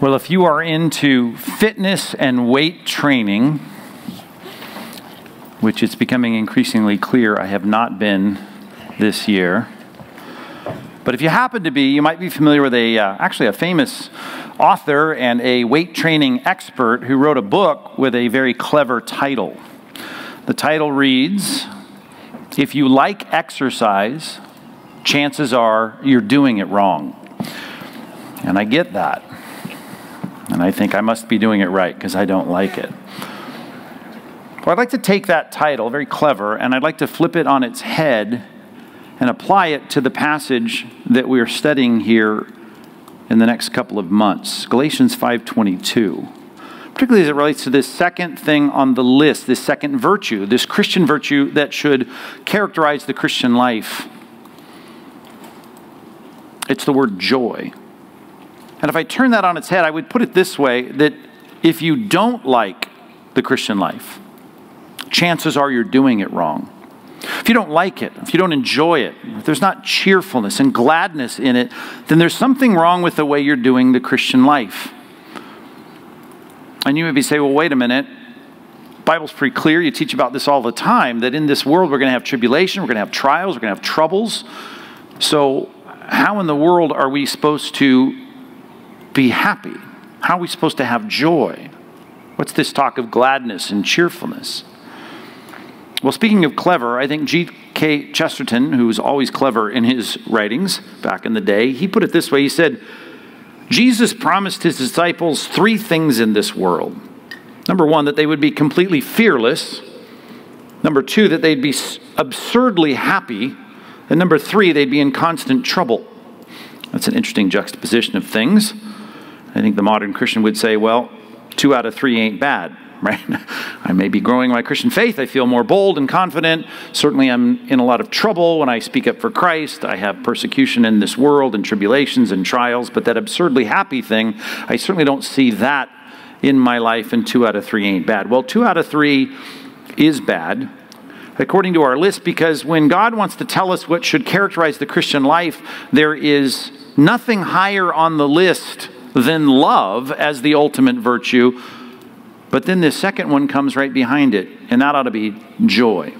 Well, if you are into fitness and weight training, which it's becoming increasingly clear I have not been this year, but if you happen to be, you might be familiar with a uh, actually a famous author and a weight training expert who wrote a book with a very clever title. The title reads, "If you like exercise, chances are you're doing it wrong." And I get that. And I think I must be doing it right because I don't like it. Well, I'd like to take that title, very clever, and I'd like to flip it on its head and apply it to the passage that we are studying here in the next couple of months, Galatians 5:22. Particularly as it relates to this second thing on the list, this second virtue, this Christian virtue that should characterize the Christian life. It's the word joy. And if I turn that on its head, I would put it this way that if you don't like the Christian life, chances are you're doing it wrong. If you don't like it, if you don't enjoy it, if there's not cheerfulness and gladness in it, then there's something wrong with the way you're doing the Christian life. And you maybe say, well, wait a minute. Bible's pretty clear. You teach about this all the time that in this world we're going to have tribulation, we're going to have trials, we're going to have troubles. So, how in the world are we supposed to be happy? How are we supposed to have joy? What's this talk of gladness and cheerfulness? Well, speaking of clever, I think G.K. Chesterton, who was always clever in his writings back in the day, he put it this way He said, Jesus promised his disciples three things in this world. Number one, that they would be completely fearless. Number two, that they'd be absurdly happy. And number three, they'd be in constant trouble. That's an interesting juxtaposition of things. I think the modern Christian would say, well, two out of three ain't bad, right? I may be growing my Christian faith. I feel more bold and confident. Certainly, I'm in a lot of trouble when I speak up for Christ. I have persecution in this world and tribulations and trials, but that absurdly happy thing, I certainly don't see that in my life, and two out of three ain't bad. Well, two out of three is bad according to our list because when God wants to tell us what should characterize the Christian life, there is nothing higher on the list than love as the ultimate virtue. But then the second one comes right behind it, and that ought to be joy.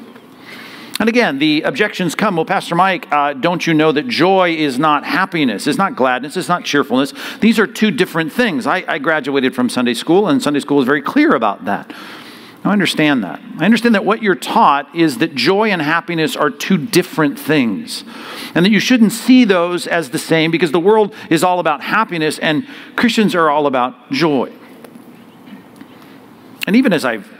And again, the objections come. Well, Pastor Mike, uh, don't you know that joy is not happiness? It's not gladness. It's not cheerfulness. These are two different things. I, I graduated from Sunday school, and Sunday school is very clear about that. I understand that. I understand that what you're taught is that joy and happiness are two different things. And that you shouldn't see those as the same because the world is all about happiness and Christians are all about joy. And even as I've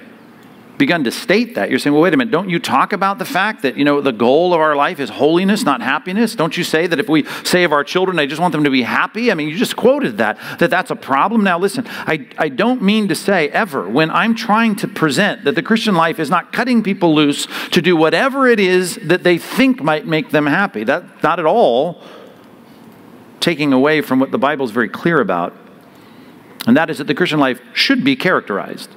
begun to state that, you're saying, well, wait a minute, don't you talk about the fact that, you know, the goal of our life is holiness, not happiness? Don't you say that if we say of our children, I just want them to be happy? I mean, you just quoted that, that that's a problem. Now, listen, I, I don't mean to say ever when I'm trying to present that the Christian life is not cutting people loose to do whatever it is that they think might make them happy. That, not at all taking away from what the Bible is very clear about. And that is that the Christian life should be characterized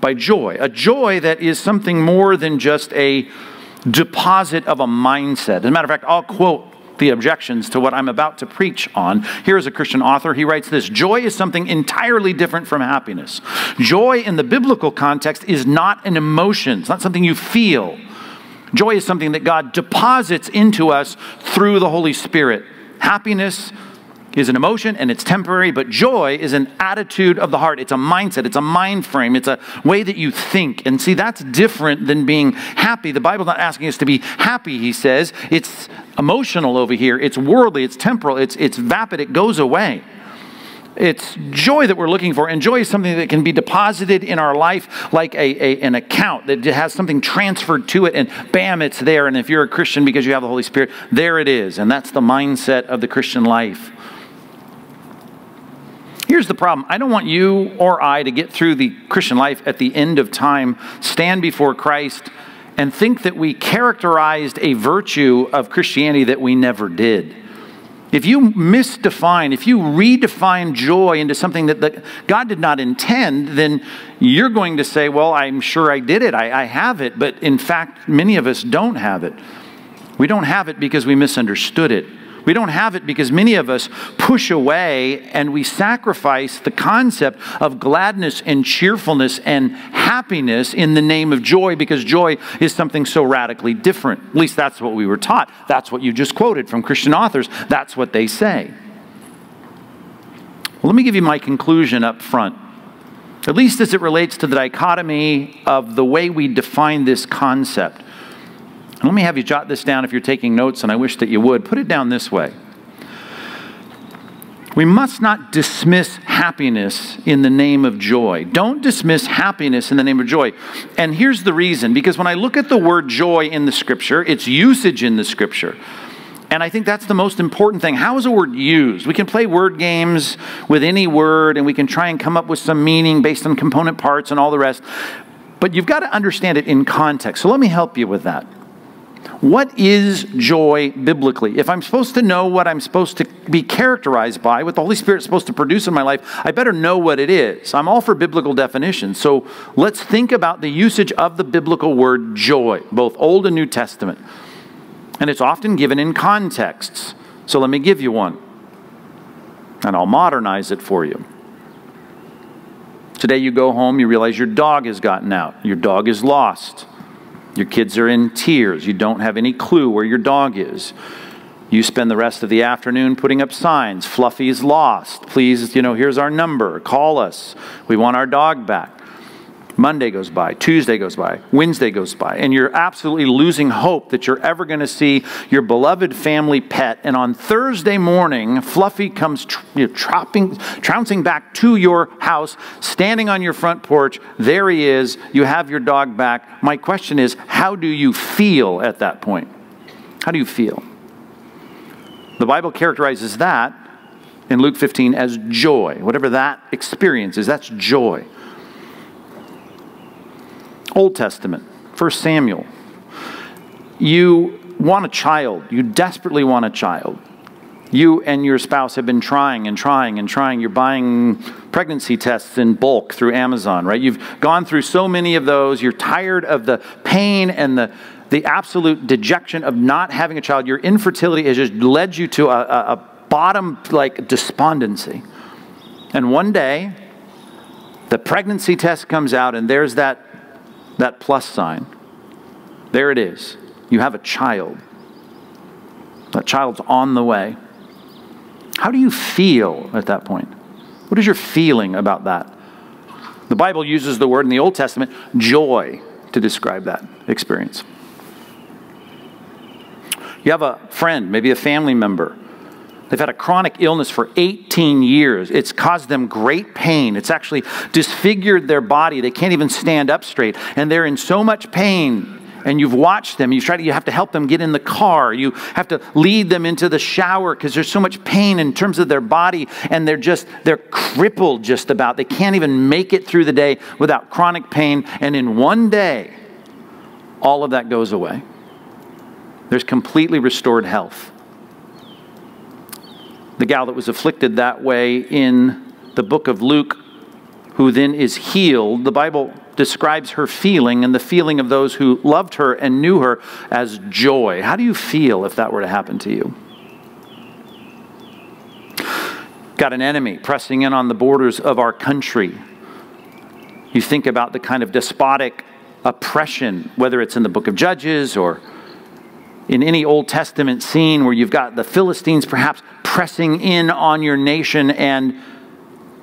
by joy, a joy that is something more than just a deposit of a mindset. As a matter of fact, I'll quote the objections to what I'm about to preach on. Here's a Christian author. He writes this Joy is something entirely different from happiness. Joy in the biblical context is not an emotion, it's not something you feel. Joy is something that God deposits into us through the Holy Spirit. Happiness is an emotion and it's temporary, but joy is an attitude of the heart. It's a mindset, it's a mind frame, it's a way that you think. And see, that's different than being happy. The Bible's not asking us to be happy, he says. It's emotional over here, it's worldly, it's temporal, it's, it's vapid, it goes away. It's joy that we're looking for, and joy is something that can be deposited in our life like a, a, an account that has something transferred to it, and bam, it's there. And if you're a Christian because you have the Holy Spirit, there it is. And that's the mindset of the Christian life. Here's the problem I don't want you or I to get through the Christian life at the end of time, stand before Christ, and think that we characterized a virtue of Christianity that we never did. If you misdefine, if you redefine joy into something that the, God did not intend, then you're going to say, Well, I'm sure I did it, I, I have it. But in fact, many of us don't have it. We don't have it because we misunderstood it. We don't have it because many of us push away and we sacrifice the concept of gladness and cheerfulness and happiness in the name of joy because joy is something so radically different. At least that's what we were taught. That's what you just quoted from Christian authors. That's what they say. Well, let me give you my conclusion up front, at least as it relates to the dichotomy of the way we define this concept. Let me have you jot this down if you're taking notes, and I wish that you would. Put it down this way. We must not dismiss happiness in the name of joy. Don't dismiss happiness in the name of joy. And here's the reason because when I look at the word joy in the scripture, its usage in the scripture, and I think that's the most important thing. How is a word used? We can play word games with any word and we can try and come up with some meaning based on component parts and all the rest. But you've got to understand it in context. So let me help you with that. What is joy biblically? If I'm supposed to know what I'm supposed to be characterized by, what the Holy Spirit's supposed to produce in my life, I better know what it is. I'm all for biblical definitions. So let's think about the usage of the biblical word joy, both Old and New Testament. And it's often given in contexts. So let me give you one. And I'll modernize it for you. Today you go home, you realize your dog has gotten out, your dog is lost. Your kids are in tears. You don't have any clue where your dog is. You spend the rest of the afternoon putting up signs. Fluffy's lost. Please, you know, here's our number. Call us. We want our dog back. Monday goes by, Tuesday goes by, Wednesday goes by, and you're absolutely losing hope that you're ever going to see your beloved family pet. And on Thursday morning, Fluffy comes tr- you know, tropping, trouncing back to your house, standing on your front porch. There he is. You have your dog back. My question is, how do you feel at that point? How do you feel? The Bible characterizes that in Luke 15 as joy. Whatever that experience is, that's joy. Old Testament, 1 Samuel. You want a child. You desperately want a child. You and your spouse have been trying and trying and trying. You're buying pregnancy tests in bulk through Amazon, right? You've gone through so many of those. You're tired of the pain and the, the absolute dejection of not having a child. Your infertility has just led you to a, a, a bottom like despondency. And one day, the pregnancy test comes out, and there's that that plus sign. There it is. You have a child. That child's on the way. How do you feel at that point? What is your feeling about that? The Bible uses the word in the Old Testament, joy, to describe that experience. You have a friend, maybe a family member, They've had a chronic illness for 18 years. It's caused them great pain. It's actually disfigured their body. They can't even stand up straight. And they're in so much pain. And you've watched them. You try to, you have to help them get in the car. You have to lead them into the shower because there's so much pain in terms of their body. And they're just, they're crippled just about. They can't even make it through the day without chronic pain. And in one day, all of that goes away. There's completely restored health the gal that was afflicted that way in the book of Luke, who then is healed, the Bible describes her feeling and the feeling of those who loved her and knew her as joy. How do you feel if that were to happen to you? Got an enemy pressing in on the borders of our country. You think about the kind of despotic oppression, whether it's in the book of Judges or in any Old Testament scene where you've got the Philistines perhaps pressing in on your nation and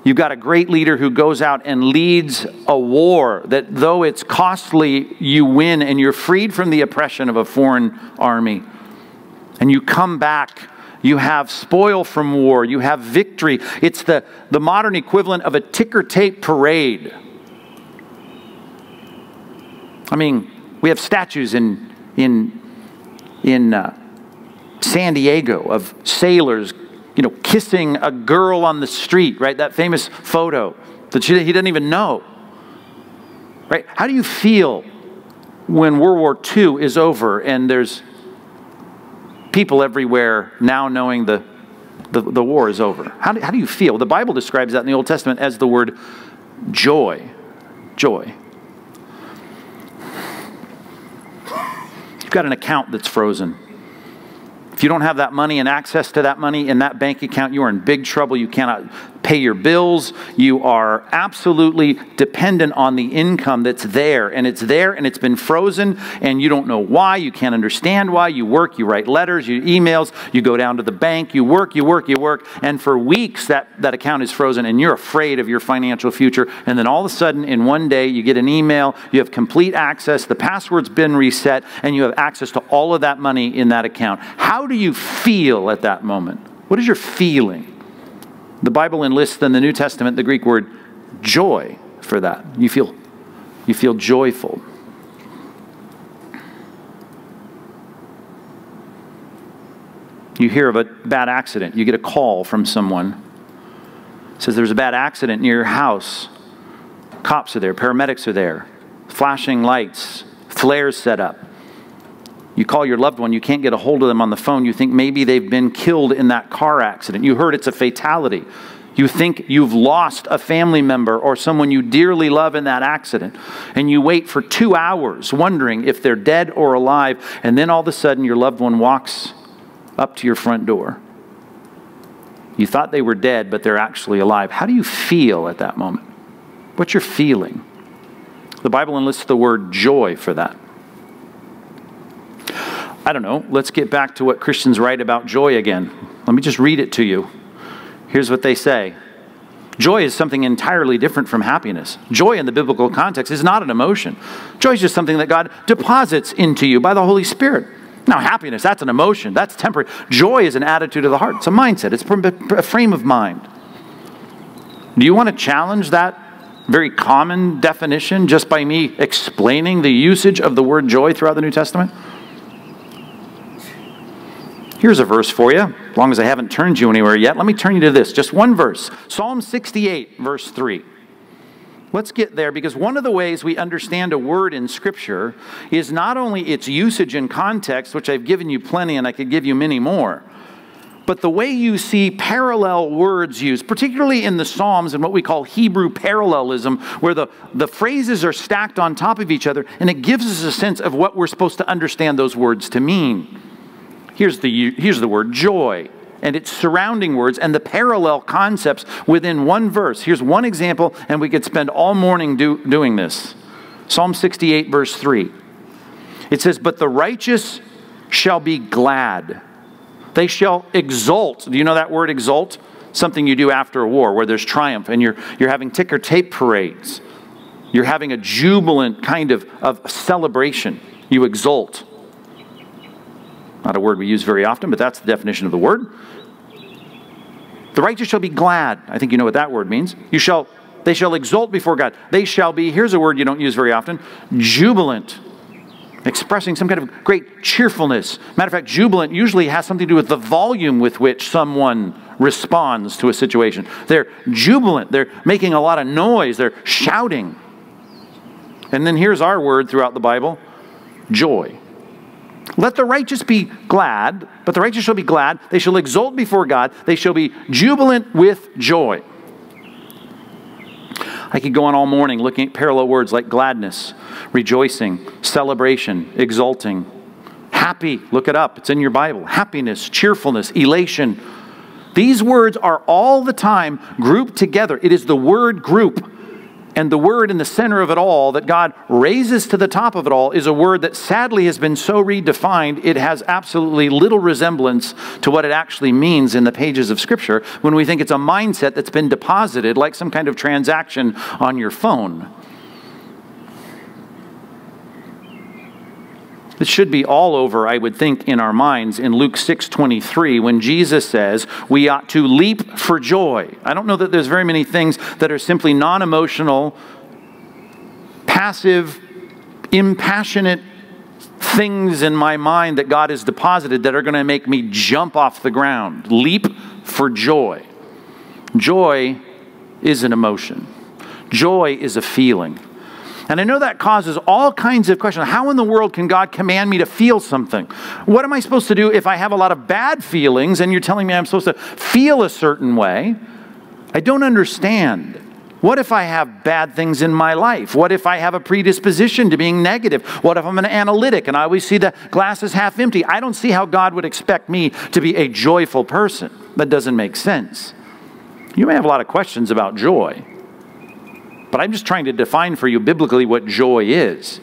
you've got a great leader who goes out and leads a war that though it's costly you win and you're freed from the oppression of a foreign army. And you come back you have spoil from war you have victory. It's the, the modern equivalent of a ticker tape parade. I mean we have statues in in in uh, San Diego of sailors, you know, kissing a girl on the street, right? That famous photo that she, he didn't even know. Right? How do you feel when World War II is over and there's people everywhere now knowing the, the, the war is over? How do, how do you feel? The Bible describes that in the Old Testament as the word joy. Joy. Got an account that's frozen, if you don't have that money and access to that money in that bank account, you are in big trouble. You cannot pay your bills. You are absolutely dependent on the income that's there. And it's there and it's been frozen and you don't know why. You can't understand why. You work, you write letters, you emails, you go down to the bank, you work, you work, you work. And for weeks that, that account is frozen and you're afraid of your financial future. And then all of a sudden, in one day, you get an email, you have complete access, the password's been reset, and you have access to all of that money in that account. How do you feel at that moment? What is your feeling? The Bible enlists in the New Testament the Greek word joy for that. You feel, you feel joyful. You hear of a bad accident. You get a call from someone. says there's a bad accident near your house. Cops are there, paramedics are there, flashing lights, flares set up. You call your loved one, you can't get a hold of them on the phone. You think maybe they've been killed in that car accident. You heard it's a fatality. You think you've lost a family member or someone you dearly love in that accident. And you wait for two hours wondering if they're dead or alive. And then all of a sudden, your loved one walks up to your front door. You thought they were dead, but they're actually alive. How do you feel at that moment? What's your feeling? The Bible enlists the word joy for that. I don't know, let's get back to what Christians write about joy again. Let me just read it to you. Here's what they say Joy is something entirely different from happiness. Joy in the biblical context is not an emotion, joy is just something that God deposits into you by the Holy Spirit. Now, happiness, that's an emotion, that's temporary. Joy is an attitude of the heart, it's a mindset, it's a frame of mind. Do you want to challenge that very common definition just by me explaining the usage of the word joy throughout the New Testament? Here's a verse for you. As long as I haven't turned you anywhere yet, let me turn you to this. Just one verse Psalm 68, verse 3. Let's get there because one of the ways we understand a word in Scripture is not only its usage and context, which I've given you plenty and I could give you many more, but the way you see parallel words used, particularly in the Psalms and what we call Hebrew parallelism, where the, the phrases are stacked on top of each other, and it gives us a sense of what we're supposed to understand those words to mean. Here's the, here's the word joy and its surrounding words and the parallel concepts within one verse. Here's one example, and we could spend all morning do, doing this. Psalm 68, verse 3. It says, But the righteous shall be glad. They shall exult. Do you know that word exult? Something you do after a war where there's triumph and you're, you're having ticker tape parades. You're having a jubilant kind of, of celebration. You exult. Not a word we use very often, but that's the definition of the word. The righteous shall be glad. I think you know what that word means. You shall they shall exult before God. They shall be, here's a word you don't use very often, jubilant. Expressing some kind of great cheerfulness. Matter of fact, jubilant usually has something to do with the volume with which someone responds to a situation. They're jubilant. They're making a lot of noise. They're shouting. And then here's our word throughout the Bible joy. Let the righteous be glad, but the righteous shall be glad. They shall exult before God. They shall be jubilant with joy. I could go on all morning looking at parallel words like gladness, rejoicing, celebration, exulting, happy. Look it up, it's in your Bible. Happiness, cheerfulness, elation. These words are all the time grouped together. It is the word group and the word in the center of it all that God raises to the top of it all is a word that sadly has been so redefined, it has absolutely little resemblance to what it actually means in the pages of Scripture when we think it's a mindset that's been deposited like some kind of transaction on your phone. It should be all over, I would think, in our minds in Luke 6 23 when Jesus says we ought to leap for joy. I don't know that there's very many things that are simply non emotional, passive, impassionate things in my mind that God has deposited that are going to make me jump off the ground. Leap for joy. Joy is an emotion, joy is a feeling. And I know that causes all kinds of questions. How in the world can God command me to feel something? What am I supposed to do if I have a lot of bad feelings and you're telling me I'm supposed to feel a certain way? I don't understand. What if I have bad things in my life? What if I have a predisposition to being negative? What if I'm an analytic and I always see the glass is half empty? I don't see how God would expect me to be a joyful person. That doesn't make sense. You may have a lot of questions about joy, but I'm just trying to define for you biblically what joy is.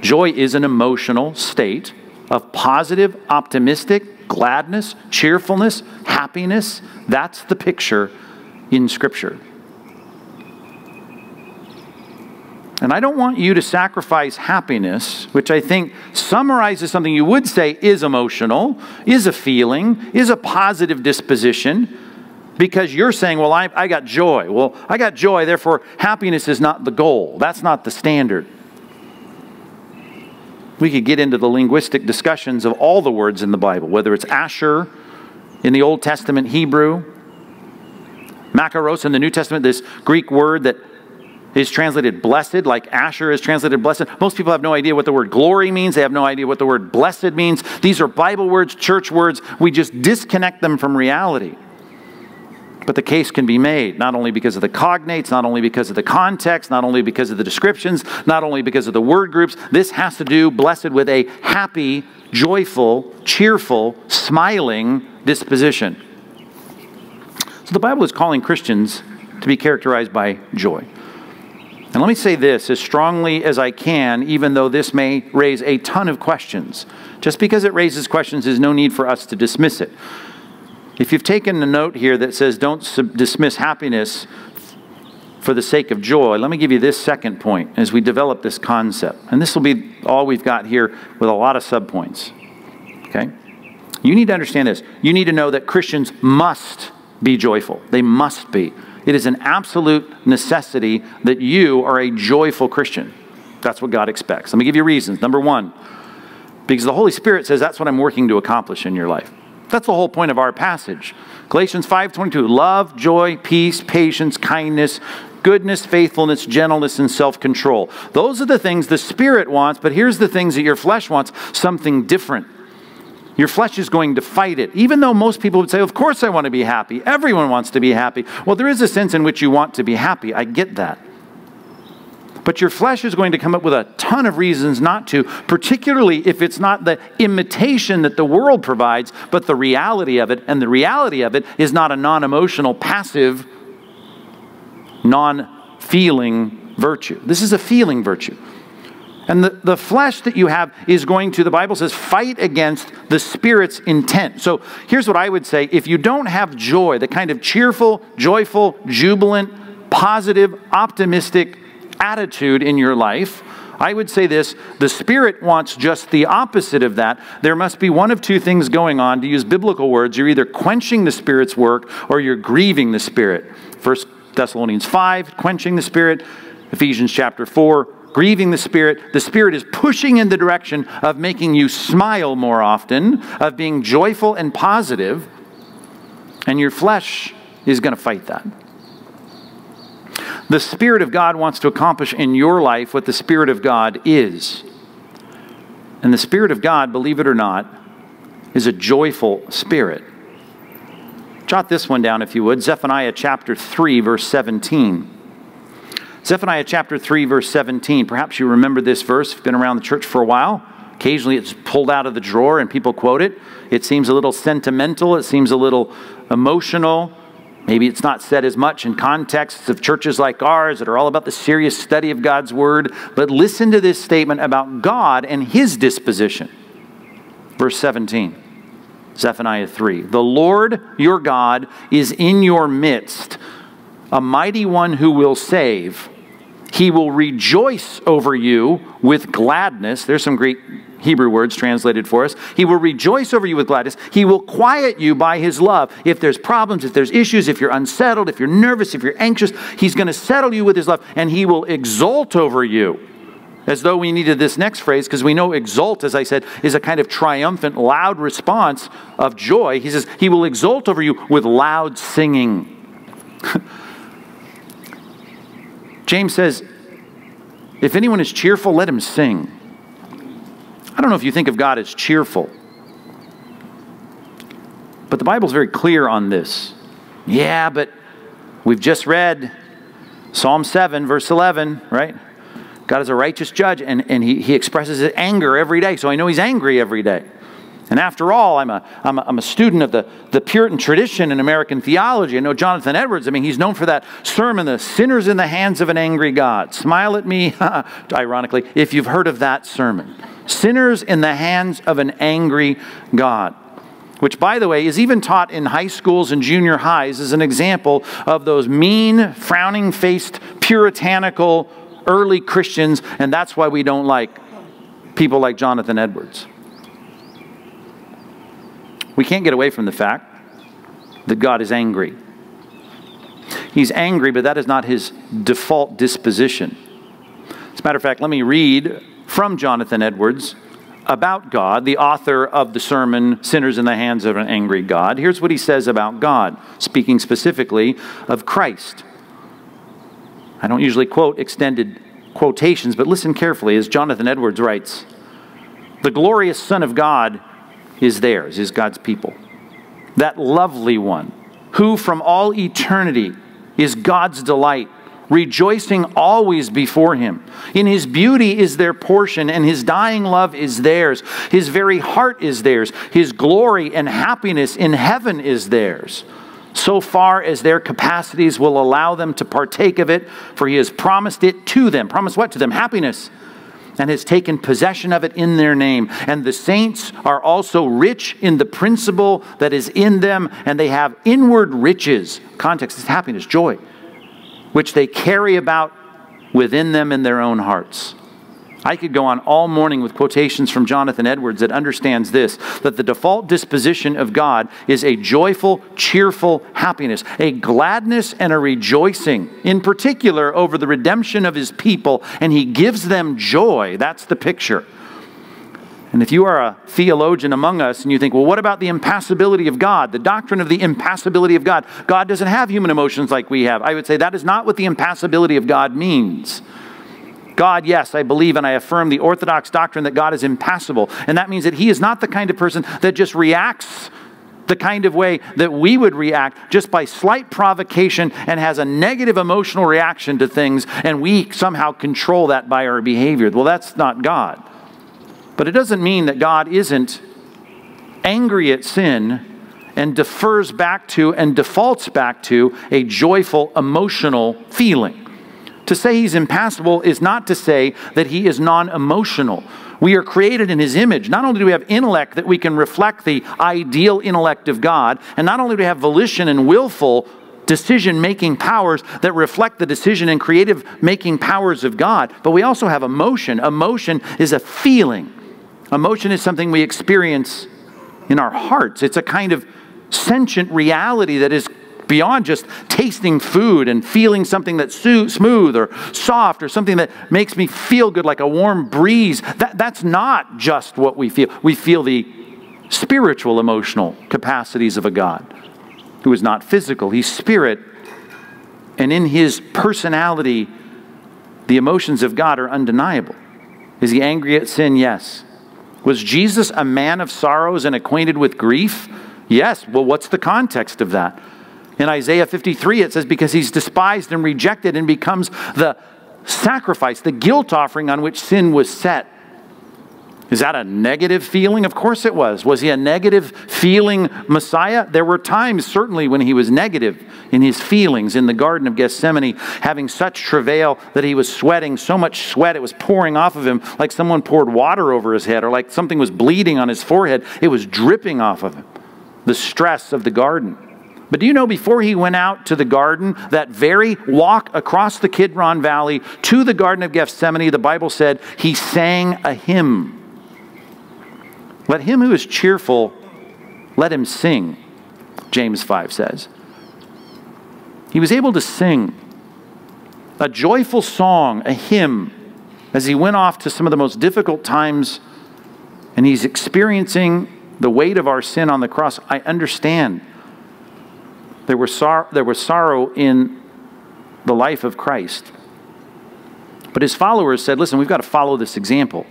Joy is an emotional state of positive, optimistic, gladness, cheerfulness, happiness. That's the picture in Scripture. And I don't want you to sacrifice happiness, which I think summarizes something you would say is emotional, is a feeling, is a positive disposition, because you're saying, well, I, I got joy. Well, I got joy, therefore happiness is not the goal. That's not the standard. We could get into the linguistic discussions of all the words in the Bible, whether it's Asher in the Old Testament Hebrew, Makarios in the New Testament, this Greek word that is translated blessed, like Asher is translated blessed. Most people have no idea what the word glory means. They have no idea what the word blessed means. These are Bible words, church words. We just disconnect them from reality. But the case can be made, not only because of the cognates, not only because of the context, not only because of the descriptions, not only because of the word groups. This has to do, blessed, with a happy, joyful, cheerful, smiling disposition. So the Bible is calling Christians to be characterized by joy. And let me say this as strongly as I can, even though this may raise a ton of questions. Just because it raises questions is no need for us to dismiss it. If you've taken a note here that says don't dismiss happiness for the sake of joy, let me give you this second point as we develop this concept. And this will be all we've got here with a lot of subpoints. Okay? You need to understand this. You need to know that Christians must be joyful. They must be. It is an absolute necessity that you are a joyful Christian. That's what God expects. Let me give you reasons. Number one, because the Holy Spirit says that's what I'm working to accomplish in your life. That's the whole point of our passage. Galatians 5:22, love, joy, peace, patience, kindness, goodness, faithfulness, gentleness, and self-control. Those are the things the Spirit wants, but here's the things that your flesh wants, something different. Your flesh is going to fight it. Even though most people would say, Of course, I want to be happy. Everyone wants to be happy. Well, there is a sense in which you want to be happy. I get that. But your flesh is going to come up with a ton of reasons not to, particularly if it's not the imitation that the world provides, but the reality of it. And the reality of it is not a non emotional, passive, non feeling virtue. This is a feeling virtue. And the, the flesh that you have is going to, the Bible says, fight against the Spirit's intent. So here's what I would say if you don't have joy, the kind of cheerful, joyful, jubilant, positive, optimistic attitude in your life, I would say this the Spirit wants just the opposite of that. There must be one of two things going on. To use biblical words, you're either quenching the Spirit's work or you're grieving the Spirit. First Thessalonians 5, quenching the Spirit. Ephesians chapter 4, grieving the Spirit. The Spirit is pushing in the direction of making you smile more often, of being joyful and positive, and your flesh is going to fight that. The Spirit of God wants to accomplish in your life what the Spirit of God is. And the Spirit of God, believe it or not, is a joyful spirit. Jot this one down if you would Zephaniah chapter 3, verse 17. Zephaniah chapter 3, verse 17. Perhaps you remember this verse, been around the church for a while. Occasionally it's pulled out of the drawer and people quote it. It seems a little sentimental, it seems a little emotional. Maybe it's not said as much in contexts of churches like ours that are all about the serious study of God's word. But listen to this statement about God and his disposition. Verse 17, Zephaniah 3. The Lord your God is in your midst a mighty one who will save. He will rejoice over you with gladness. There's some Greek Hebrew words translated for us. He will rejoice over you with gladness. He will quiet you by his love. If there's problems, if there's issues, if you're unsettled, if you're nervous, if you're anxious, he's going to settle you with his love and he will exult over you. As though we needed this next phrase, because we know exult, as I said, is a kind of triumphant, loud response of joy. He says, He will exult over you with loud singing. James says, if anyone is cheerful, let him sing. I don't know if you think of God as cheerful, but the Bible's very clear on this. Yeah, but we've just read Psalm 7, verse 11, right? God is a righteous judge, and, and he, he expresses his anger every day, so I know he's angry every day. And after all, I'm a, I'm a, I'm a student of the, the Puritan tradition in American theology. I know Jonathan Edwards, I mean, he's known for that sermon, The Sinners in the Hands of an Angry God. Smile at me, ironically, if you've heard of that sermon. Sinners in the hands of an angry God. Which, by the way, is even taught in high schools and junior highs as an example of those mean, frowning faced, puritanical early Christians, and that's why we don't like people like Jonathan Edwards. We can't get away from the fact that God is angry. He's angry, but that is not his default disposition. As a matter of fact, let me read from Jonathan Edwards about God, the author of the sermon, Sinners in the Hands of an Angry God. Here's what he says about God, speaking specifically of Christ. I don't usually quote extended quotations, but listen carefully as Jonathan Edwards writes The glorious Son of God is theirs, is God's people. That lovely one, who from all eternity is God's delight, rejoicing always before him. In his beauty is their portion, and his dying love is theirs. His very heart is theirs. His glory and happiness in heaven is theirs. So far as their capacities will allow them to partake of it, for he has promised it to them. Promise what to them? Happiness and has taken possession of it in their name. And the saints are also rich in the principle that is in them, and they have inward riches. Context is happiness, joy, which they carry about within them in their own hearts. I could go on all morning with quotations from Jonathan Edwards that understands this that the default disposition of God is a joyful, cheerful happiness, a gladness and a rejoicing, in particular over the redemption of his people, and he gives them joy. That's the picture. And if you are a theologian among us and you think, well, what about the impassibility of God? The doctrine of the impassibility of God. God doesn't have human emotions like we have. I would say that is not what the impassibility of God means. God, yes, I believe and I affirm the Orthodox doctrine that God is impassible. And that means that He is not the kind of person that just reacts the kind of way that we would react just by slight provocation and has a negative emotional reaction to things, and we somehow control that by our behavior. Well, that's not God. But it doesn't mean that God isn't angry at sin and defers back to and defaults back to a joyful emotional feeling. To say he's impassible is not to say that he is non emotional. We are created in his image. Not only do we have intellect that we can reflect the ideal intellect of God, and not only do we have volition and willful decision making powers that reflect the decision and creative making powers of God, but we also have emotion. Emotion is a feeling, emotion is something we experience in our hearts. It's a kind of sentient reality that is beyond just tasting food and feeling something that's smooth or soft or something that makes me feel good like a warm breeze. That, that's not just what we feel. We feel the spiritual emotional capacities of a God who is not physical, he's spirit. And in his personality, the emotions of God are undeniable. Is he angry at sin? Yes. Was Jesus a man of sorrows and acquainted with grief? Yes. Well, what's the context of that? In Isaiah 53, it says, Because he's despised and rejected and becomes the sacrifice, the guilt offering on which sin was set. Is that a negative feeling? Of course it was. Was he a negative feeling Messiah? There were times, certainly, when he was negative in his feelings in the Garden of Gethsemane, having such travail that he was sweating so much sweat it was pouring off of him like someone poured water over his head or like something was bleeding on his forehead. It was dripping off of him. The stress of the garden. But do you know before he went out to the garden, that very walk across the Kidron Valley to the Garden of Gethsemane, the Bible said he sang a hymn. Let him who is cheerful, let him sing, James 5 says. He was able to sing a joyful song, a hymn, as he went off to some of the most difficult times and he's experiencing the weight of our sin on the cross. I understand. There was, sor- there was sorrow in the life of Christ. But his followers said, listen, we've got to follow this example.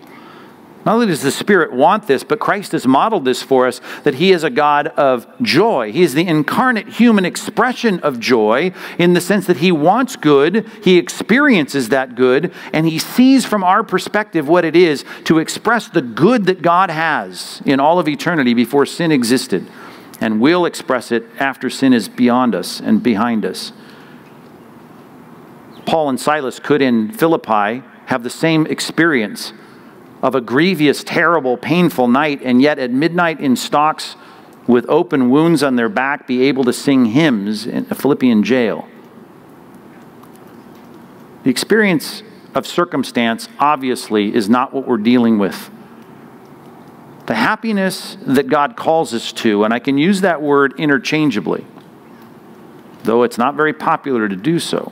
Not only does the Spirit want this, but Christ has modeled this for us that He is a God of joy. He is the incarnate human expression of joy in the sense that He wants good, He experiences that good, and He sees from our perspective what it is to express the good that God has in all of eternity before sin existed, and will express it after sin is beyond us and behind us. Paul and Silas could in Philippi have the same experience of a grievous, terrible, painful night, and yet at midnight in stocks with open wounds on their back be able to sing hymns in a Philippian jail. The experience of circumstance obviously is not what we're dealing with. The happiness that God calls us to, and I can use that word interchangeably, though it's not very popular to do so,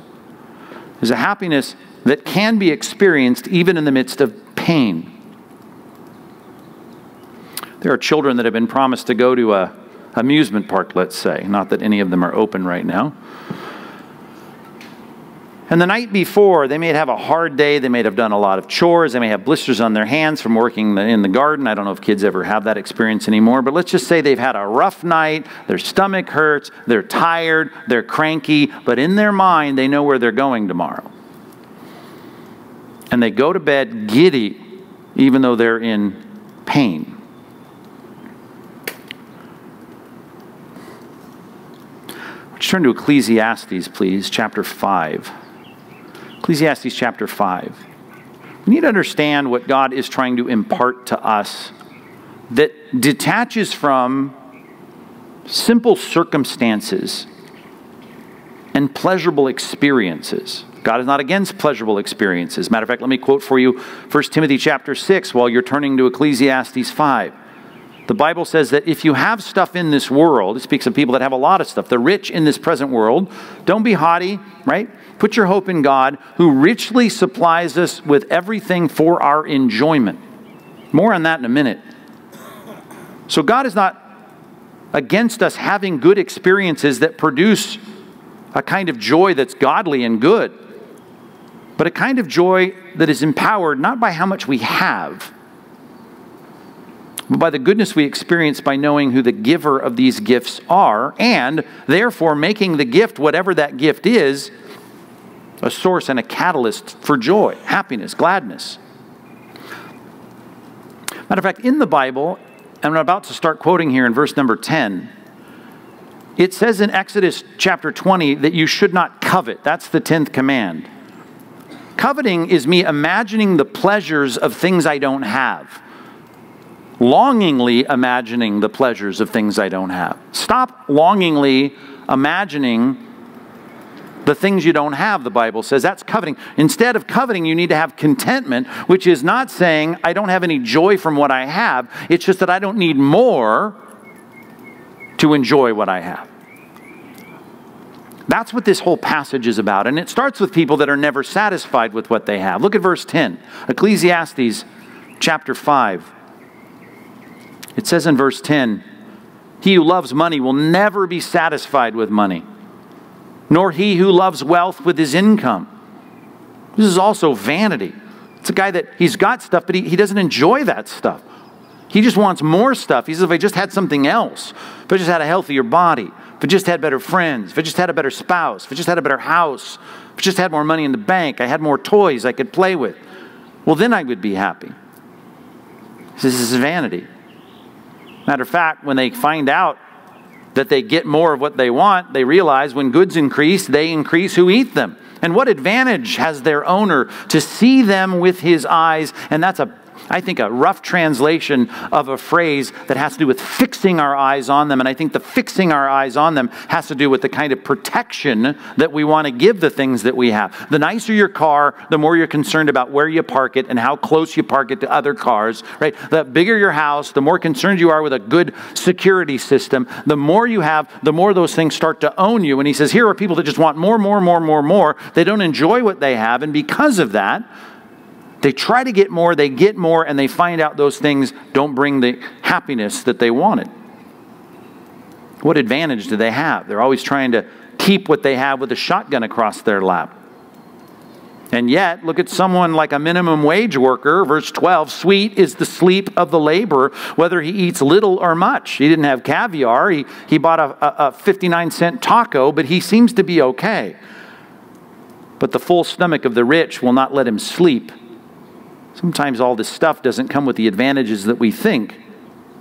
is a happiness that can be experienced even in the midst of pain. There are children that have been promised to go to a amusement park, let's say. Not that any of them are open right now. And the night before, they may have a hard day. They may have done a lot of chores. They may have blisters on their hands from working in the garden. I don't know if kids ever have that experience anymore, but let's just say they've had a rough night. Their stomach hurts. They're tired. They're cranky. But in their mind, they know where they're going tomorrow. And they go to bed giddy, even though they're in pain. Let's turn to Ecclesiastes, please, chapter 5. Ecclesiastes chapter 5. We need to understand what God is trying to impart to us that detaches from simple circumstances and pleasurable experiences. God is not against pleasurable experiences. Matter of fact, let me quote for you 1 Timothy chapter 6 while you're turning to Ecclesiastes 5. The Bible says that if you have stuff in this world, it speaks of people that have a lot of stuff, the rich in this present world, don't be haughty, right? Put your hope in God, who richly supplies us with everything for our enjoyment. More on that in a minute. So, God is not against us having good experiences that produce a kind of joy that's godly and good, but a kind of joy that is empowered not by how much we have but by the goodness we experience by knowing who the giver of these gifts are, and therefore making the gift, whatever that gift is, a source and a catalyst for joy, happiness, gladness. Matter of fact, in the Bible, and I'm about to start quoting here in verse number 10, it says in Exodus chapter 20 that you should not covet. That's the 10th command. Coveting is me imagining the pleasures of things I don't have longingly imagining the pleasures of things I don't have. Stop longingly imagining the things you don't have, the Bible says. That's coveting. Instead of coveting, you need to have contentment, which is not saying I don't have any joy from what I have. It's just that I don't need more to enjoy what I have. That's what this whole passage is about. And it starts with people that are never satisfied with what they have. Look at verse 10, Ecclesiastes chapter 5. It says in verse 10 He who loves money will never be satisfied with money, nor he who loves wealth with his income. This is also vanity. It's a guy that he's got stuff, but he, he doesn't enjoy that stuff. He just wants more stuff. He says, if I just had something else, if I just had a healthier body, if I just had better friends, if I just had a better spouse, if I just had a better house, if I just had more money in the bank, I had more toys I could play with, well, then I would be happy. This is vanity. Matter of fact, when they find out that they get more of what they want, they realize when goods increase, they increase who eat them. And what advantage has their owner to see them with his eyes? And that's a I think, a rough translation of a phrase that has to do with fixing our eyes on them. And I think the fixing our eyes on them has to do with the kind of protection that we want to give the things that we have. The nicer your car, the more you're concerned about where you park it and how close you park it to other cars, right? The bigger your house, the more concerned you are with a good security system. The more you have, the more those things start to own you. And he says, here are people that just want more, more, more, more, more. They don't enjoy what they have. And because of that, they try to get more, they get more, and they find out those things don't bring the happiness that they wanted. What advantage do they have? They're always trying to keep what they have with a shotgun across their lap. And yet, look at someone like a minimum wage worker, verse 12 sweet is the sleep of the laborer, whether he eats little or much. He didn't have caviar, he, he bought a, a, a 59 cent taco, but he seems to be okay. But the full stomach of the rich will not let him sleep. Sometimes all this stuff doesn't come with the advantages that we think.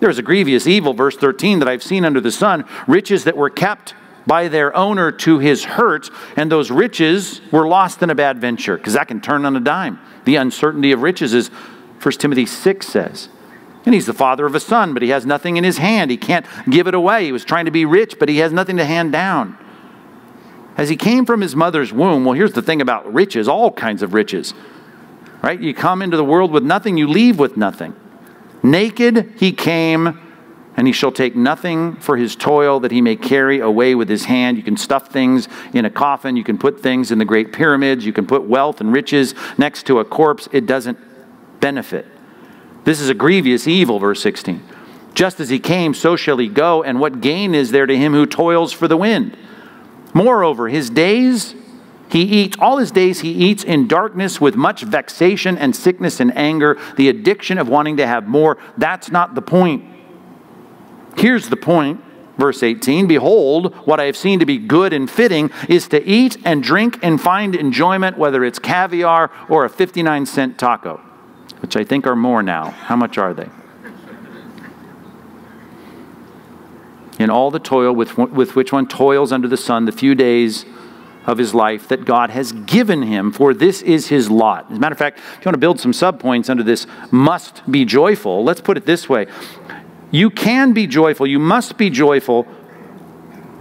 There's a grievous evil, verse 13, that I've seen under the sun riches that were kept by their owner to his hurt, and those riches were lost in a bad venture, because that can turn on a dime. The uncertainty of riches is 1 Timothy 6 says. And he's the father of a son, but he has nothing in his hand. He can't give it away. He was trying to be rich, but he has nothing to hand down. As he came from his mother's womb, well, here's the thing about riches all kinds of riches. Right? You come into the world with nothing, you leave with nothing. Naked he came and he shall take nothing for his toil that he may carry away with his hand. You can stuff things in a coffin, you can put things in the great pyramids, you can put wealth and riches next to a corpse. It doesn't benefit. This is a grievous evil, verse 16. Just as he came, so shall he go, and what gain is there to him who toils for the wind? Moreover, his days he eats, all his days he eats in darkness with much vexation and sickness and anger, the addiction of wanting to have more. That's not the point. Here's the point. Verse 18 Behold, what I have seen to be good and fitting is to eat and drink and find enjoyment, whether it's caviar or a 59 cent taco, which I think are more now. How much are they? In all the toil with, with which one toils under the sun, the few days of his life that God has given him, for this is his lot. As a matter of fact, if you want to build some subpoints under this must be joyful, let's put it this way you can be joyful. You must be joyful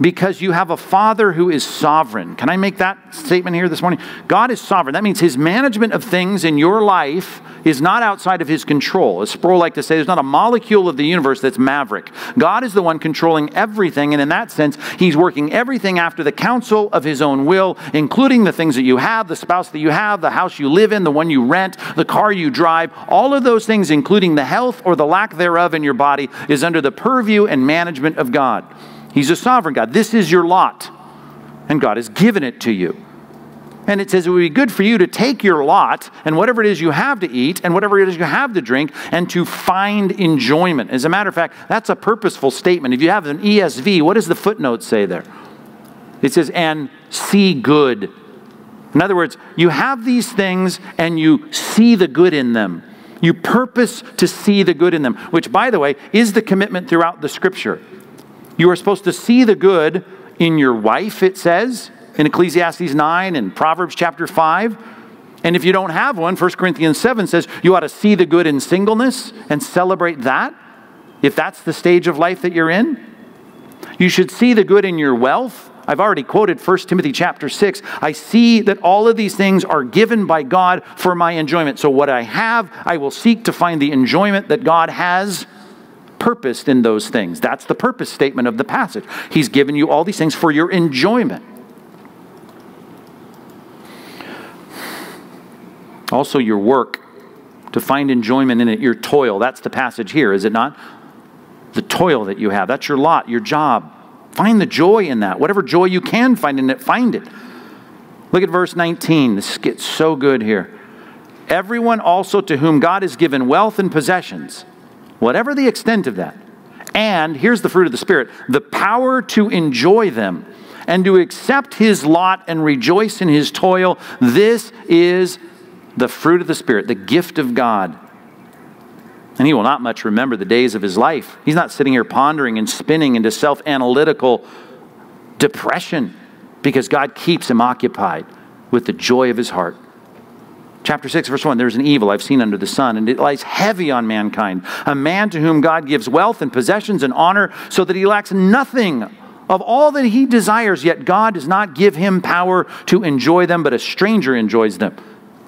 because you have a father who is sovereign. Can I make that statement here this morning? God is sovereign. That means his management of things in your life is not outside of his control. As Sproul like to say, there's not a molecule of the universe that's maverick. God is the one controlling everything, and in that sense, he's working everything after the counsel of his own will, including the things that you have, the spouse that you have, the house you live in, the one you rent, the car you drive. All of those things, including the health or the lack thereof in your body, is under the purview and management of God. He's a sovereign God. This is your lot, and God has given it to you. And it says it would be good for you to take your lot and whatever it is you have to eat and whatever it is you have to drink and to find enjoyment. As a matter of fact, that's a purposeful statement. If you have an ESV, what does the footnote say there? It says, and see good. In other words, you have these things and you see the good in them. You purpose to see the good in them, which, by the way, is the commitment throughout the scripture. You are supposed to see the good in your wife, it says in Ecclesiastes 9 and Proverbs chapter 5. And if you don't have one, 1 Corinthians 7 says you ought to see the good in singleness and celebrate that, if that's the stage of life that you're in. You should see the good in your wealth. I've already quoted 1 Timothy chapter 6. I see that all of these things are given by God for my enjoyment. So, what I have, I will seek to find the enjoyment that God has purposed in those things. That's the purpose statement of the passage. He's given you all these things for your enjoyment. Also, your work to find enjoyment in it, your toil. That's the passage here, is it not? The toil that you have. That's your lot, your job. Find the joy in that. Whatever joy you can find in it, find it. Look at verse 19. This gets so good here. Everyone also to whom God has given wealth and possessions, whatever the extent of that, and here's the fruit of the Spirit the power to enjoy them and to accept his lot and rejoice in his toil. This is the fruit of the Spirit, the gift of God. And he will not much remember the days of his life. He's not sitting here pondering and spinning into self analytical depression because God keeps him occupied with the joy of his heart. Chapter 6, verse 1 There's an evil I've seen under the sun, and it lies heavy on mankind. A man to whom God gives wealth and possessions and honor, so that he lacks nothing of all that he desires, yet God does not give him power to enjoy them, but a stranger enjoys them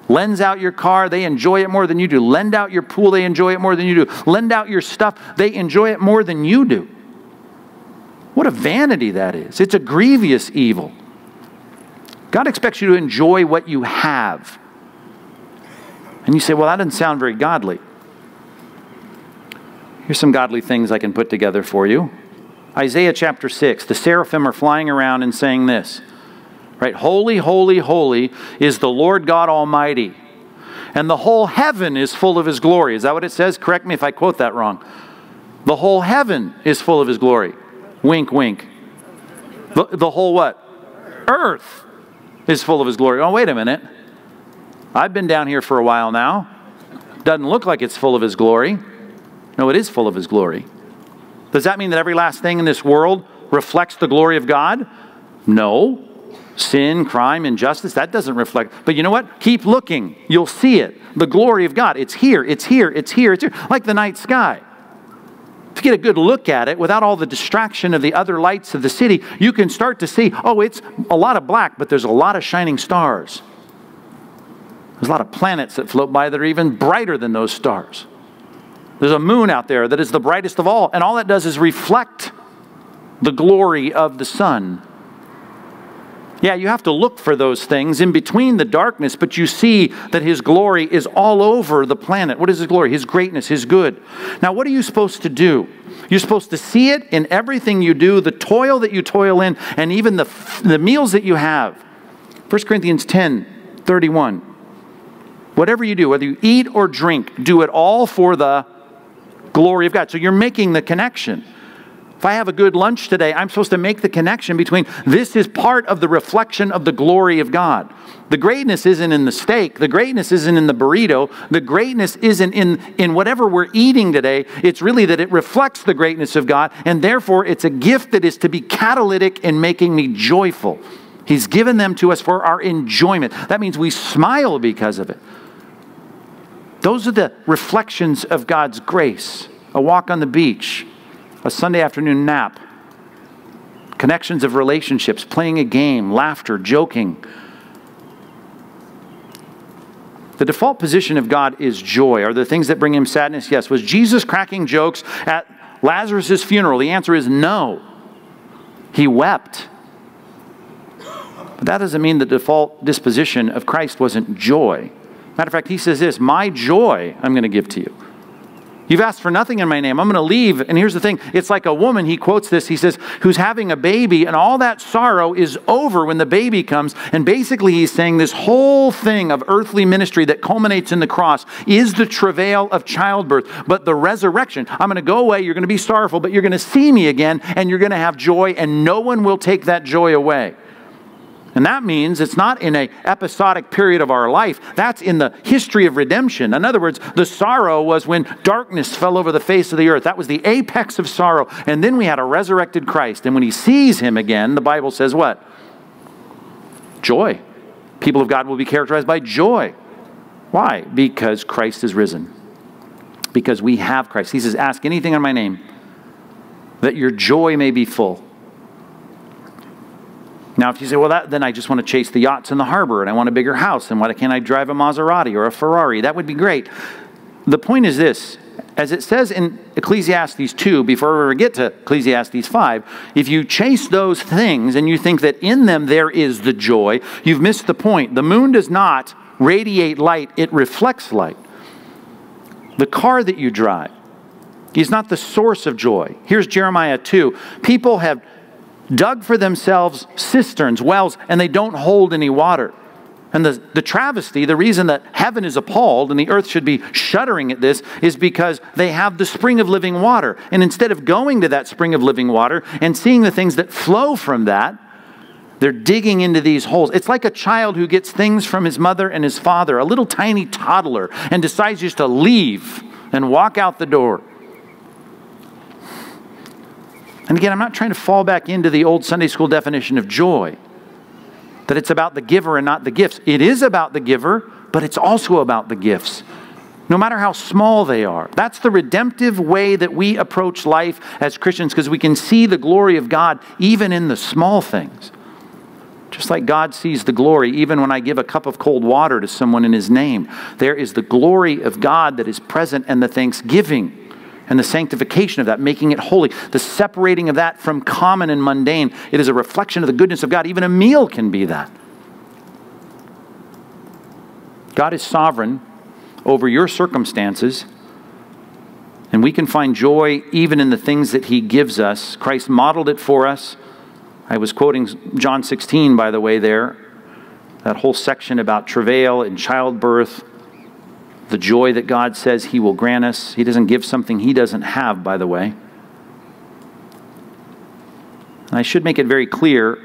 lends out your car, they enjoy it more than you do. Lend out your pool, they enjoy it more than you do. Lend out your stuff, they enjoy it more than you do. What a vanity that is. It's a grievous evil. God expects you to enjoy what you have. And you say, well, that doesn't sound very godly. Here's some godly things I can put together for you. Isaiah chapter 6, the seraphim are flying around and saying this Right? Holy, holy, holy is the Lord God Almighty. And the whole heaven is full of his glory. Is that what it says? Correct me if I quote that wrong. The whole heaven is full of his glory. Wink, wink. The, the whole what? Earth is full of his glory. Oh, wait a minute. I've been down here for a while now. Doesn't look like it's full of his glory. No, it is full of his glory. Does that mean that every last thing in this world reflects the glory of God? No. Sin, crime, injustice, that doesn't reflect. But you know what? Keep looking. You'll see it. The glory of God. It's here, it's here, it's here, it's here. Like the night sky. If you get a good look at it without all the distraction of the other lights of the city, you can start to see oh, it's a lot of black, but there's a lot of shining stars. There's a lot of planets that float by that are even brighter than those stars. There's a moon out there that is the brightest of all, and all that does is reflect the glory of the sun. Yeah, you have to look for those things in between the darkness, but you see that His glory is all over the planet. What is His glory? His greatness, His good. Now, what are you supposed to do? You're supposed to see it in everything you do, the toil that you toil in, and even the, the meals that you have. 1 Corinthians 10 31. Whatever you do, whether you eat or drink, do it all for the glory of God. So you're making the connection. If I have a good lunch today, I'm supposed to make the connection between this is part of the reflection of the glory of God. The greatness isn't in the steak, the greatness isn't in the burrito, the greatness isn't in, in whatever we're eating today. It's really that it reflects the greatness of God, and therefore it's a gift that is to be catalytic in making me joyful. He's given them to us for our enjoyment. That means we smile because of it. Those are the reflections of God's grace. A walk on the beach, a Sunday afternoon nap, connections of relationships, playing a game, laughter, joking. The default position of God is joy. Are there things that bring him sadness? Yes. Was Jesus cracking jokes at Lazarus' funeral? The answer is no. He wept. But that doesn't mean the default disposition of Christ wasn't joy. Matter of fact, he says this My joy I'm going to give to you. You've asked for nothing in my name. I'm going to leave. And here's the thing it's like a woman, he quotes this, he says, who's having a baby, and all that sorrow is over when the baby comes. And basically, he's saying this whole thing of earthly ministry that culminates in the cross is the travail of childbirth, but the resurrection. I'm going to go away, you're going to be sorrowful, but you're going to see me again, and you're going to have joy, and no one will take that joy away. And that means it's not in a episodic period of our life. That's in the history of redemption. In other words, the sorrow was when darkness fell over the face of the earth. That was the apex of sorrow. And then we had a resurrected Christ. And when he sees him again, the Bible says what? Joy. People of God will be characterized by joy. Why? Because Christ is risen. Because we have Christ. He says, Ask anything in my name, that your joy may be full. Now, if you say, well, that, then I just want to chase the yachts in the harbor and I want a bigger house, and why can't I drive a Maserati or a Ferrari? That would be great. The point is this as it says in Ecclesiastes 2, before we ever get to Ecclesiastes 5, if you chase those things and you think that in them there is the joy, you've missed the point. The moon does not radiate light, it reflects light. The car that you drive is not the source of joy. Here's Jeremiah 2. People have dug for themselves cisterns, wells, and they don't hold any water. And the, the travesty, the reason that heaven is appalled and the earth should be shuddering at this, is because they have the spring of living water. And instead of going to that spring of living water and seeing the things that flow from that, they're digging into these holes. It's like a child who gets things from his mother and his father, a little tiny toddler, and decides just to leave and walk out the door. And again, I'm not trying to fall back into the old Sunday school definition of joy, that it's about the giver and not the gifts. It is about the giver, but it's also about the gifts, no matter how small they are. That's the redemptive way that we approach life as Christians because we can see the glory of God even in the small things. Just like God sees the glory, even when I give a cup of cold water to someone in His name, there is the glory of God that is present and the thanksgiving and the sanctification of that, making it holy, the separating of that from common and mundane. It is a reflection of the goodness of God. Even a meal can be that. God is sovereign over your circumstances, and we can find joy even in the things that He gives us. Christ modeled it for us. I was quoting John 16, by the way, there. That whole section about travail and childbirth, the joy that God says He will grant us. He doesn't give something He doesn't have, by the way. And I should make it very clear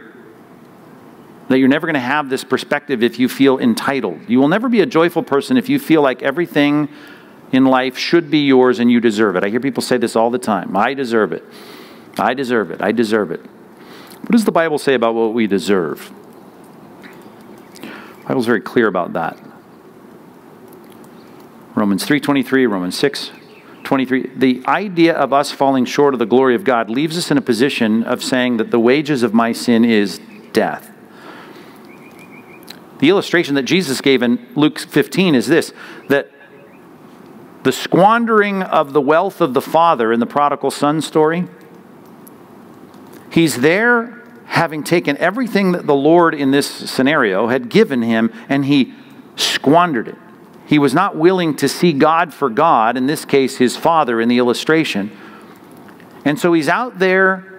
that you're never going to have this perspective if you feel entitled. You will never be a joyful person if you feel like everything in life should be yours and you deserve it. I hear people say this all the time I deserve it. I deserve it. I deserve it. What does the Bible say about what we deserve? The Bible's very clear about that. Romans 3:23, Romans 6 23 the idea of us falling short of the glory of God leaves us in a position of saying that the wages of my sin is death. The illustration that Jesus gave in Luke 15 is this that the squandering of the wealth of the father in the prodigal son story He's there having taken everything that the Lord in this scenario had given him and he squandered it. He was not willing to see God for God, in this case, his father in the illustration. And so he's out there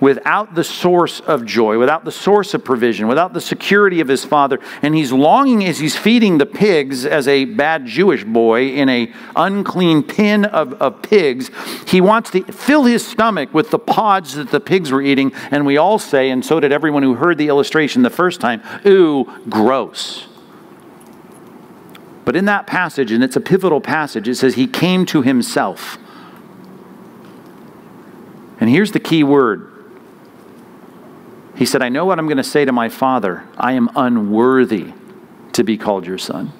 without the source of joy, without the source of provision, without the security of his father. And he's longing as he's feeding the pigs as a bad Jewish boy in a unclean pen of, of pigs. He wants to fill his stomach with the pods that the pigs were eating. And we all say, and so did everyone who heard the illustration the first time, ooh, gross. But in that passage, and it's a pivotal passage, it says he came to himself. And here's the key word he said, I know what I'm going to say to my father. I am unworthy to be called your son.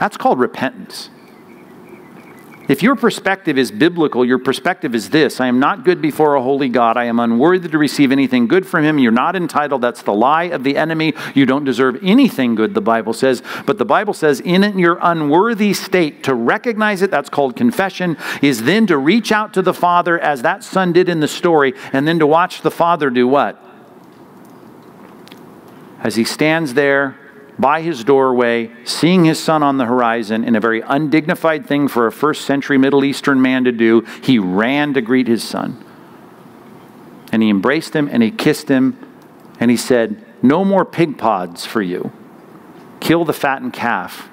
That's called repentance. If your perspective is biblical, your perspective is this I am not good before a holy God. I am unworthy to receive anything good from him. You're not entitled. That's the lie of the enemy. You don't deserve anything good, the Bible says. But the Bible says, in your unworthy state, to recognize it, that's called confession, is then to reach out to the Father as that son did in the story, and then to watch the Father do what? as he stands there by his doorway, seeing his son on the horizon in a very undignified thing for a first century Middle Eastern man to do, he ran to greet his son. And he embraced him and he kissed him and he said, No more pig pods for you. Kill the fattened calf.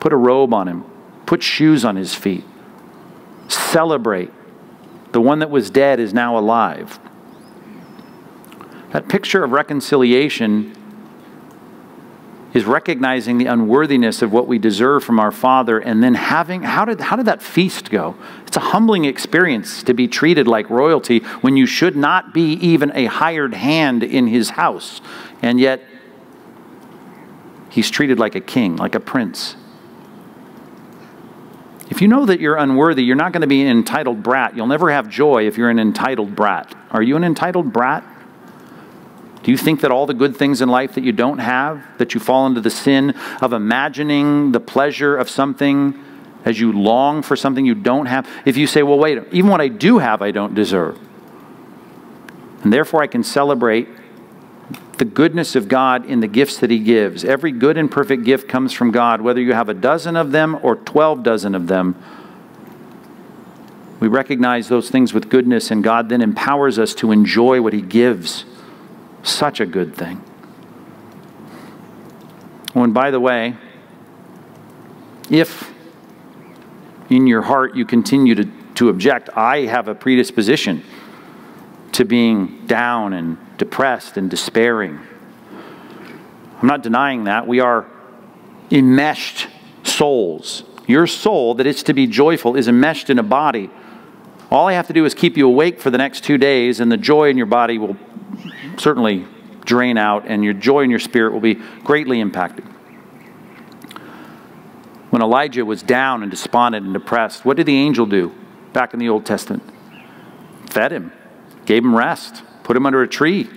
Put a robe on him. Put shoes on his feet. Celebrate. The one that was dead is now alive. That picture of reconciliation is recognizing the unworthiness of what we deserve from our Father and then having, how did, how did that feast go? It's a humbling experience to be treated like royalty when you should not be even a hired hand in his house. And yet, he's treated like a king, like a prince. If you know that you're unworthy, you're not going to be an entitled brat. You'll never have joy if you're an entitled brat. Are you an entitled brat? Do you think that all the good things in life that you don't have, that you fall into the sin of imagining the pleasure of something as you long for something you don't have? If you say, well, wait, even what I do have, I don't deserve. And therefore, I can celebrate the goodness of God in the gifts that He gives. Every good and perfect gift comes from God, whether you have a dozen of them or 12 dozen of them. We recognize those things with goodness, and God then empowers us to enjoy what He gives. Such a good thing. Oh, and by the way, if in your heart you continue to, to object, I have a predisposition to being down and depressed and despairing. I'm not denying that. We are enmeshed souls. Your soul, that is to be joyful, is enmeshed in a body. All I have to do is keep you awake for the next two days, and the joy in your body will certainly drain out, and your joy and your spirit will be greatly impacted. When Elijah was down and despondent and depressed, what did the angel do back in the Old Testament? Fed him, gave him rest, put him under a tree.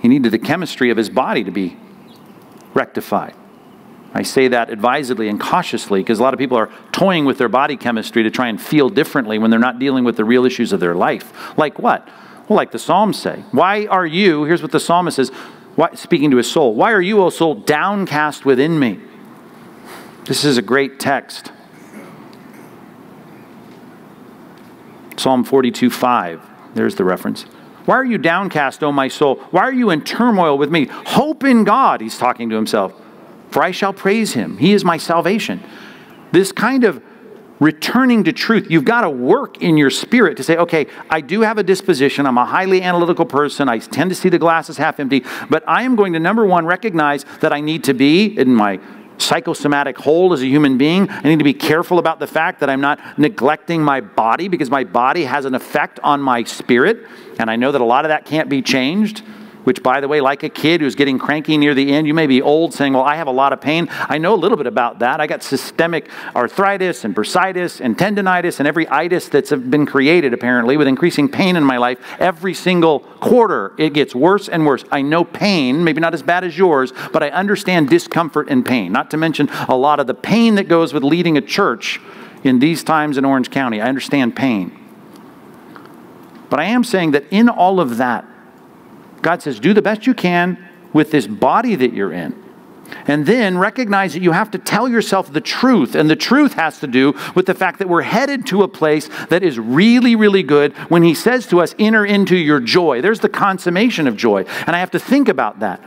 He needed the chemistry of his body to be rectified. I say that advisedly and cautiously because a lot of people are toying with their body chemistry to try and feel differently when they're not dealing with the real issues of their life. Like what? Well, like the Psalms say. Why are you, here's what the psalmist says, why, speaking to his soul, why are you, O soul, downcast within me? This is a great text. Psalm 42 5. There's the reference. Why are you downcast, O my soul? Why are you in turmoil with me? Hope in God, he's talking to himself, for I shall praise him. He is my salvation. This kind of returning to truth, you've got to work in your spirit to say, okay, I do have a disposition. I'm a highly analytical person. I tend to see the glass as half empty. But I am going to, number one, recognize that I need to be in my psychosomatic whole as a human being. I need to be careful about the fact that I'm not neglecting my body because my body has an effect on my spirit. And I know that a lot of that can't be changed which, by the way, like a kid who's getting cranky near the end, you may be old saying, Well, I have a lot of pain. I know a little bit about that. I got systemic arthritis and bursitis and tendonitis and every itis that's been created, apparently, with increasing pain in my life. Every single quarter, it gets worse and worse. I know pain, maybe not as bad as yours, but I understand discomfort and pain, not to mention a lot of the pain that goes with leading a church in these times in Orange County. I understand pain. But I am saying that in all of that, God says, do the best you can with this body that you're in. And then recognize that you have to tell yourself the truth. And the truth has to do with the fact that we're headed to a place that is really, really good when He says to us, enter into your joy. There's the consummation of joy. And I have to think about that.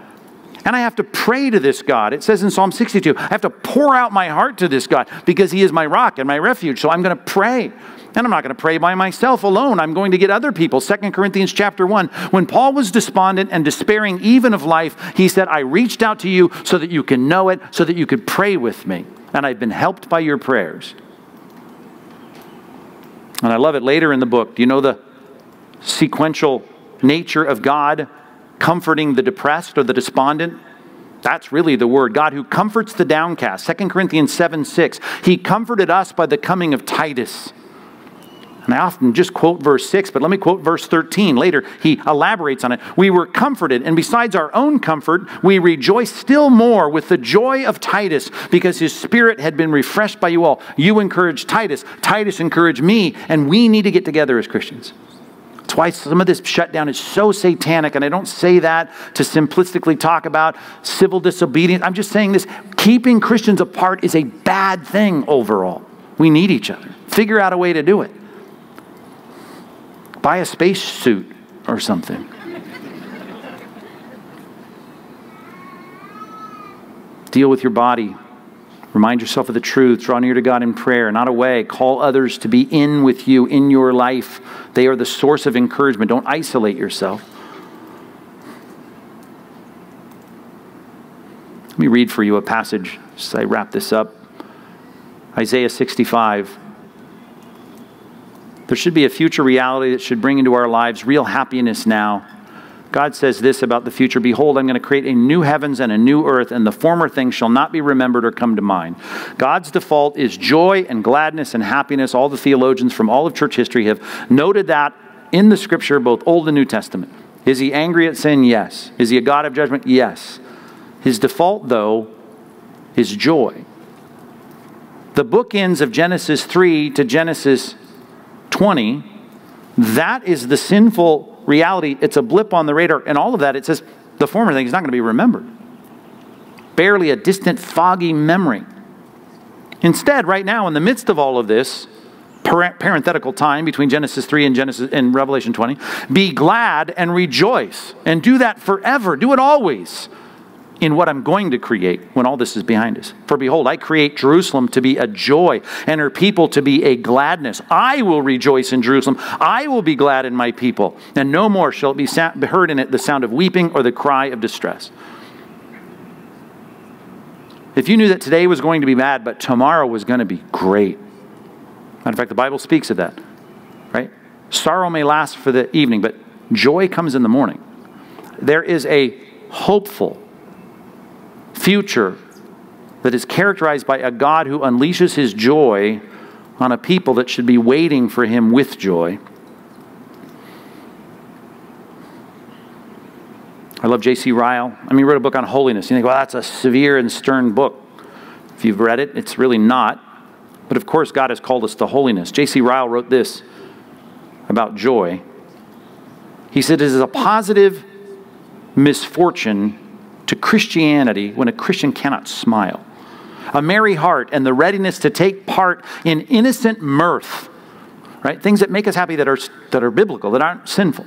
And I have to pray to this God. It says in Psalm 62, I have to pour out my heart to this God because He is my rock and my refuge. So I'm going to pray. And I'm not going to pray by myself alone. I'm going to get other people. 2 Corinthians chapter 1. When Paul was despondent and despairing even of life, he said, I reached out to you so that you can know it, so that you could pray with me. And I've been helped by your prayers. And I love it later in the book. Do you know the sequential nature of God comforting the depressed or the despondent? That's really the word. God who comforts the downcast. 2 Corinthians 7 6. He comforted us by the coming of Titus and I often just quote verse 6, but let me quote verse 13. Later, he elaborates on it. We were comforted, and besides our own comfort, we rejoice still more with the joy of Titus because his spirit had been refreshed by you all. You encouraged Titus, Titus encouraged me, and we need to get together as Christians. That's why some of this shutdown is so satanic, and I don't say that to simplistically talk about civil disobedience. I'm just saying this keeping Christians apart is a bad thing overall. We need each other. Figure out a way to do it. Buy a space suit or something. Deal with your body. Remind yourself of the truth. Draw near to God in prayer, not away. Call others to be in with you in your life. They are the source of encouragement. Don't isolate yourself. Let me read for you a passage as I wrap this up. Isaiah 65. There should be a future reality that should bring into our lives real happiness now. God says this about the future Behold, I'm going to create a new heavens and a new earth, and the former things shall not be remembered or come to mind. God's default is joy and gladness and happiness. All the theologians from all of church history have noted that in the scripture, both Old and New Testament. Is he angry at sin? Yes. Is he a God of judgment? Yes. His default, though, is joy. The bookends of Genesis 3 to Genesis 20, that is the sinful reality. It's a blip on the radar. And all of that, it says the former thing is not going to be remembered. Barely a distant, foggy memory. Instead, right now, in the midst of all of this, parenthetical time between Genesis 3 and Genesis and Revelation 20, be glad and rejoice and do that forever. Do it always in what I'm going to create when all this is behind us. For behold, I create Jerusalem to be a joy and her people to be a gladness. I will rejoice in Jerusalem. I will be glad in my people. And no more shall it be heard in it the sound of weeping or the cry of distress. If you knew that today was going to be bad, but tomorrow was going to be great. Matter of fact, the Bible speaks of that, right? Sorrow may last for the evening, but joy comes in the morning. There is a hopeful, future that is characterized by a God who unleashes his joy on a people that should be waiting for him with joy. I love J.C. Ryle. I mean, he wrote a book on holiness. You think, well, that's a severe and stern book. If you've read it, it's really not. But of course, God has called us to holiness. J.C. Ryle wrote this about joy. He said, It is a positive misfortune to Christianity when a Christian cannot smile. A merry heart and the readiness to take part in innocent mirth right? Things that make us happy that are, that are biblical, that aren't sinful,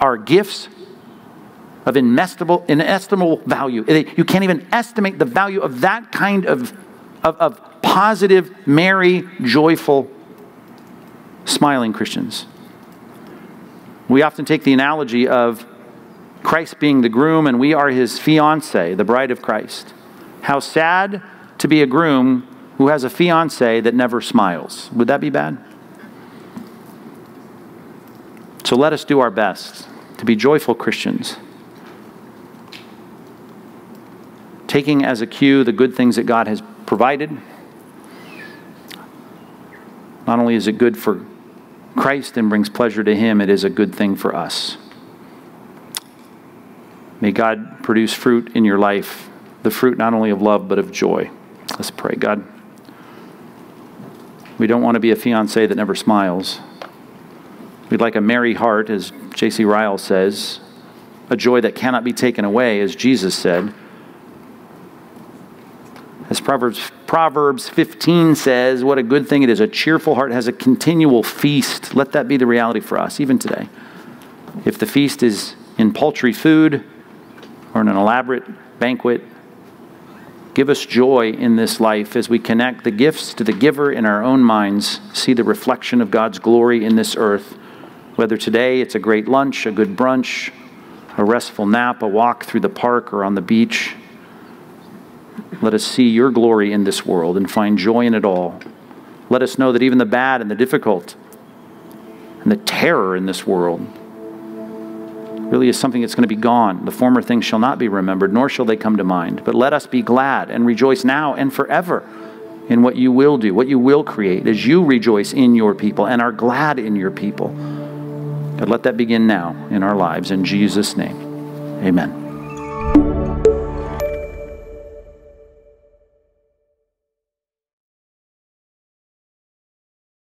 are gifts of inestimable, inestimable value. You can't even estimate the value of that kind of, of, of positive, merry, joyful, smiling Christians. We often take the analogy of Christ being the groom and we are his fiance, the bride of Christ. How sad to be a groom who has a fiance that never smiles. Would that be bad? So let us do our best to be joyful Christians, taking as a cue the good things that God has provided. Not only is it good for Christ and brings pleasure to Him, it is a good thing for us. May God produce fruit in your life, the fruit not only of love, but of joy. Let's pray. God, we don't want to be a fiance that never smiles. We'd like a merry heart, as J.C. Ryle says, a joy that cannot be taken away, as Jesus said. As Proverbs, Proverbs 15 says, what a good thing it is. A cheerful heart has a continual feast. Let that be the reality for us, even today. If the feast is in paltry food or in an elaborate banquet, give us joy in this life as we connect the gifts to the giver in our own minds, see the reflection of God's glory in this earth. Whether today it's a great lunch, a good brunch, a restful nap, a walk through the park or on the beach. Let us see your glory in this world and find joy in it all. Let us know that even the bad and the difficult and the terror in this world really is something that's going to be gone. The former things shall not be remembered, nor shall they come to mind. But let us be glad and rejoice now and forever in what you will do, what you will create, as you rejoice in your people and are glad in your people. God, let that begin now in our lives. In Jesus' name, amen.